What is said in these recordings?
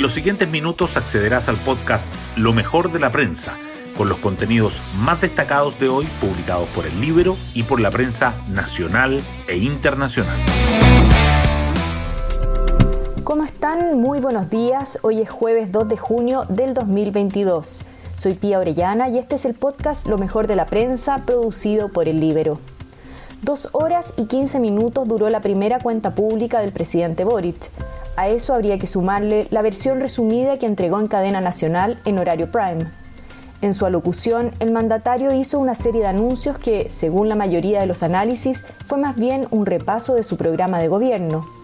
En los siguientes minutos accederás al podcast Lo mejor de la prensa, con los contenidos más destacados de hoy publicados por el Libro y por la prensa nacional e internacional. ¿Cómo están? Muy buenos días. Hoy es jueves 2 de junio del 2022. Soy Pía Orellana y este es el podcast Lo mejor de la prensa producido por el Libero. Dos horas y 15 minutos duró la primera cuenta pública del presidente Boric. A eso habría que sumarle la versión resumida que entregó en cadena nacional en horario prime. En su alocución, el mandatario hizo una serie de anuncios que, según la mayoría de los análisis, fue más bien un repaso de su programa de gobierno.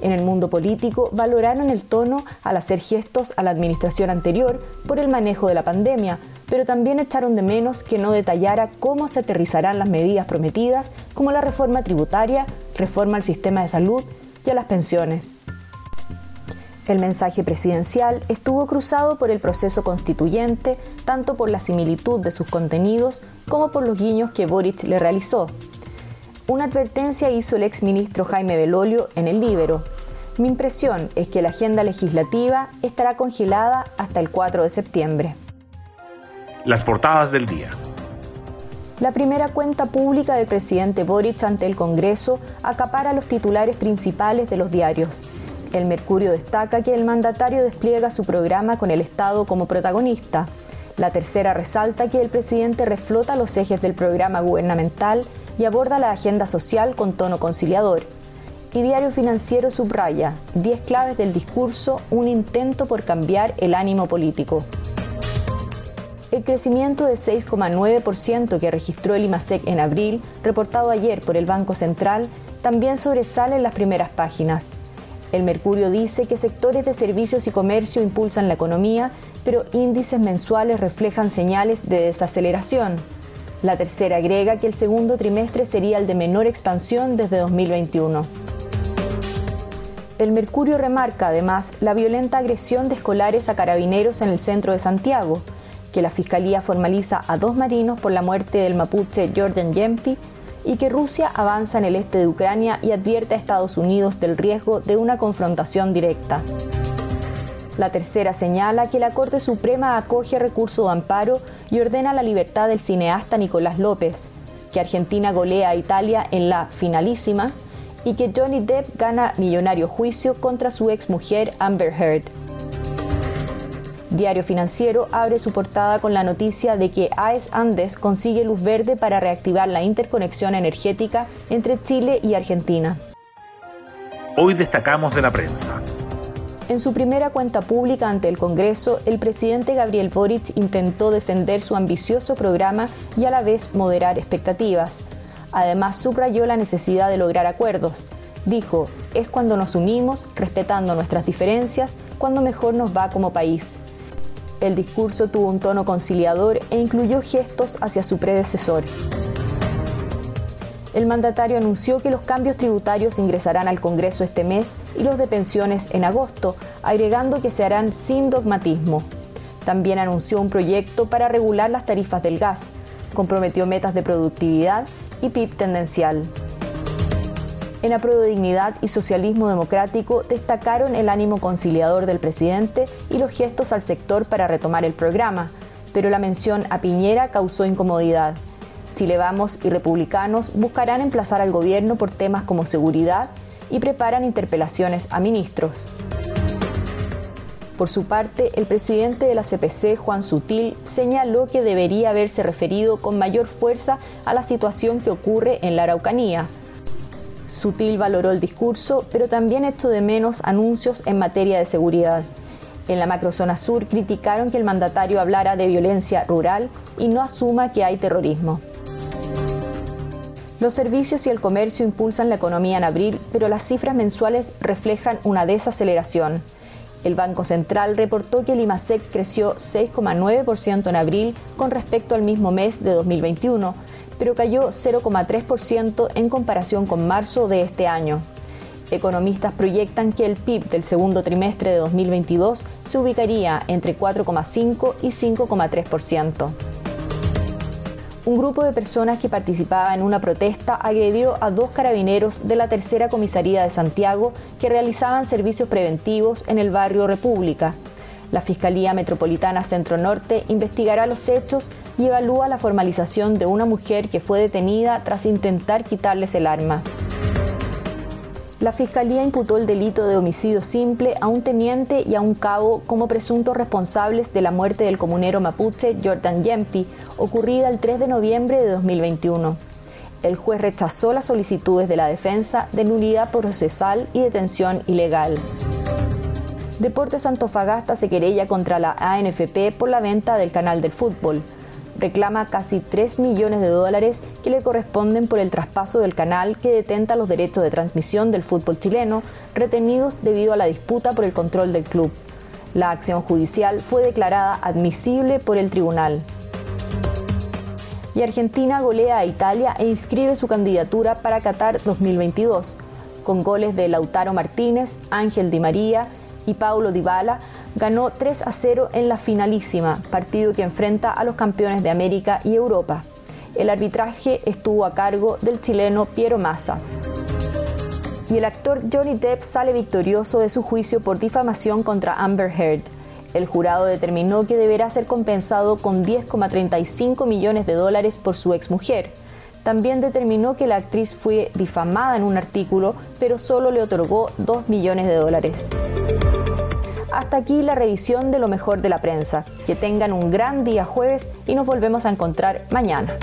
En el mundo político valoraron el tono al hacer gestos a la administración anterior por el manejo de la pandemia, pero también echaron de menos que no detallara cómo se aterrizarán las medidas prometidas, como la reforma tributaria, reforma al sistema de salud y a las pensiones. El mensaje presidencial estuvo cruzado por el proceso constituyente, tanto por la similitud de sus contenidos como por los guiños que Boric le realizó. Una advertencia hizo el exministro Jaime Belolio en el Libero. Mi impresión es que la agenda legislativa estará congelada hasta el 4 de septiembre. Las portadas del día. La primera cuenta pública del presidente Boric ante el Congreso acapara los titulares principales de los diarios. El Mercurio destaca que el mandatario despliega su programa con el Estado como protagonista. La tercera resalta que el presidente reflota los ejes del programa gubernamental y aborda la agenda social con tono conciliador. Y Diario Financiero subraya 10 claves del discurso, un intento por cambiar el ánimo político. El crecimiento de 6,9% que registró el IMASEC en abril, reportado ayer por el Banco Central, también sobresale en las primeras páginas. El Mercurio dice que sectores de servicios y comercio impulsan la economía, pero índices mensuales reflejan señales de desaceleración. La tercera agrega que el segundo trimestre sería el de menor expansión desde 2021. El Mercurio remarca además la violenta agresión de escolares a carabineros en el centro de Santiago, que la Fiscalía formaliza a dos marinos por la muerte del mapuche Jordan Yempi y que Rusia avanza en el este de Ucrania y advierte a Estados Unidos del riesgo de una confrontación directa. La tercera señala que la Corte Suprema acoge recurso de amparo y ordena la libertad del cineasta Nicolás López, que Argentina golea a Italia en la finalísima y que Johnny Depp gana millonario juicio contra su exmujer Amber Heard. Diario Financiero abre su portada con la noticia de que AES Andes consigue luz verde para reactivar la interconexión energética entre Chile y Argentina. Hoy destacamos de la prensa. En su primera cuenta pública ante el Congreso, el presidente Gabriel Boric intentó defender su ambicioso programa y a la vez moderar expectativas. Además, subrayó la necesidad de lograr acuerdos. Dijo, es cuando nos unimos, respetando nuestras diferencias, cuando mejor nos va como país. El discurso tuvo un tono conciliador e incluyó gestos hacia su predecesor el mandatario anunció que los cambios tributarios ingresarán al Congreso este mes y los de pensiones en agosto, agregando que se harán sin dogmatismo. También anunció un proyecto para regular las tarifas del gas, comprometió metas de productividad y PIB tendencial. En Apruebo Dignidad y Socialismo Democrático destacaron el ánimo conciliador del presidente y los gestos al sector para retomar el programa, pero la mención a Piñera causó incomodidad. Chile Vamos y republicanos buscarán emplazar al gobierno por temas como seguridad y preparan interpelaciones a ministros. Por su parte, el presidente de la CPC, Juan Sutil, señaló que debería haberse referido con mayor fuerza a la situación que ocurre en la Araucanía. Sutil valoró el discurso, pero también echó de menos anuncios en materia de seguridad. En la macrozona sur criticaron que el mandatario hablara de violencia rural y no asuma que hay terrorismo. Los servicios y el comercio impulsan la economía en abril, pero las cifras mensuales reflejan una desaceleración. El Banco Central reportó que el IMASEC creció 6,9% en abril con respecto al mismo mes de 2021, pero cayó 0,3% en comparación con marzo de este año. Economistas proyectan que el PIB del segundo trimestre de 2022 se ubicaría entre 4,5 y 5,3%. Un grupo de personas que participaba en una protesta agredió a dos carabineros de la tercera comisaría de Santiago que realizaban servicios preventivos en el barrio República. La Fiscalía Metropolitana Centro Norte investigará los hechos y evalúa la formalización de una mujer que fue detenida tras intentar quitarles el arma. La Fiscalía imputó el delito de homicidio simple a un teniente y a un cabo como presuntos responsables de la muerte del comunero mapuche Jordan Yempi, ocurrida el 3 de noviembre de 2021. El juez rechazó las solicitudes de la defensa de nulidad procesal y detención ilegal. Deportes Antofagasta se querella contra la ANFP por la venta del canal del fútbol reclama casi 3 millones de dólares que le corresponden por el traspaso del canal que detenta los derechos de transmisión del fútbol chileno, retenidos debido a la disputa por el control del club. La acción judicial fue declarada admisible por el tribunal. Y Argentina golea a Italia e inscribe su candidatura para Qatar 2022, con goles de Lautaro Martínez, Ángel Di María y Paulo Dybala, ganó 3 a 0 en la finalísima, partido que enfrenta a los campeones de América y Europa. El arbitraje estuvo a cargo del chileno Piero Massa. Y el actor Johnny Depp sale victorioso de su juicio por difamación contra Amber Heard. El jurado determinó que deberá ser compensado con 10,35 millones de dólares por su exmujer. También determinó que la actriz fue difamada en un artículo, pero solo le otorgó 2 millones de dólares. Hasta aquí la revisión de lo mejor de la prensa. Que tengan un gran día jueves y nos volvemos a encontrar mañana.